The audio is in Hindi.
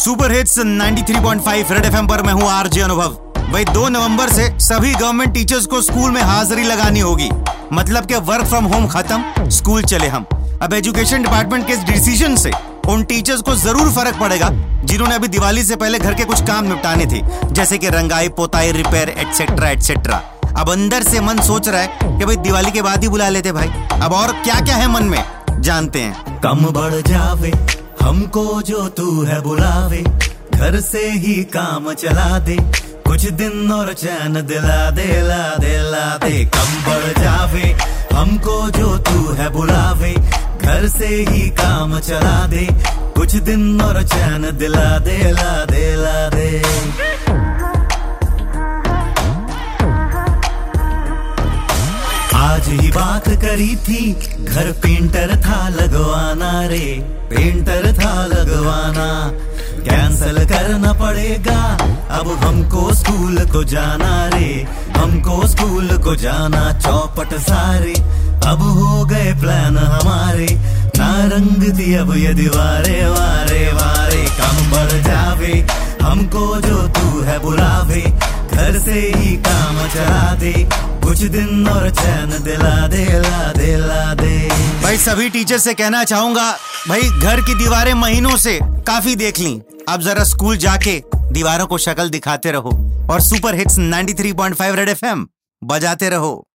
सुपर हिट्स 93.5 रेड एफएम पर मैं हूँ आरजे अनुभव। भाई दो नवंबर से सभी गवर्नमेंट टीचर्स को स्कूल में हाजिरी लगानी होगी। मतलब के वर्क फ्रॉम होम खत्म स्कूल चले हम। अब एजुकेशन डिपार्टमेंट के इस डिसीज़न से उन टीचर्स को ज़रूर फ़र्क पड़ेगा, जिन्होंने अभी दिवाली से पहले घर के कुछ काम निपटाने थे, जैसे कि रंगाई, पोताई रिपेयर एटसेट्रा एटसेट्रा अब अंदर से मन सोच रहा है कि भाई दिवाली के बाद ही बुला लेते भाई। अब और क्या क्या है मन में? जानते हैं। कम बढ़ जावे हमको जो तू है बुलावे, घर से ही काम चला दे। कुछ दिन और चैन दिला दे, ला दे ला दे। कम बढ़ जावे, हमको जो तू है बुलावे, घर से ही काम चला दे। कुछ दिन और चैन दिला दे, ला दे ला दे। आज ही बात करी थी, घर पेंटर था लगवाना रे पेंटर था लगवाना। कैंसल करना पड़ेगा, अब हमको स्कूल को जाना रे, हमको स्कूल को जाना चौपट सारे। अब हो गए प्लान हमारे, ना रंग थी अब ये दीवारे वारे वारे। कम बढ़ जावे, हमको जो तू है बुलावे, घर से ही काम चला दे। कुछ दिन और चैन, दिला दे, ला दे ला दे। भाई, सभी टीचर से कहना चाहूँगा, भाई, घर की दीवारें महीनों से काफ़ी देख ली। अब जरा स्कूल जाके दीवारों को शक्ल दिखाते रहो और सुपर हिट्स 93.5 रेड एफएम बजाते रहो।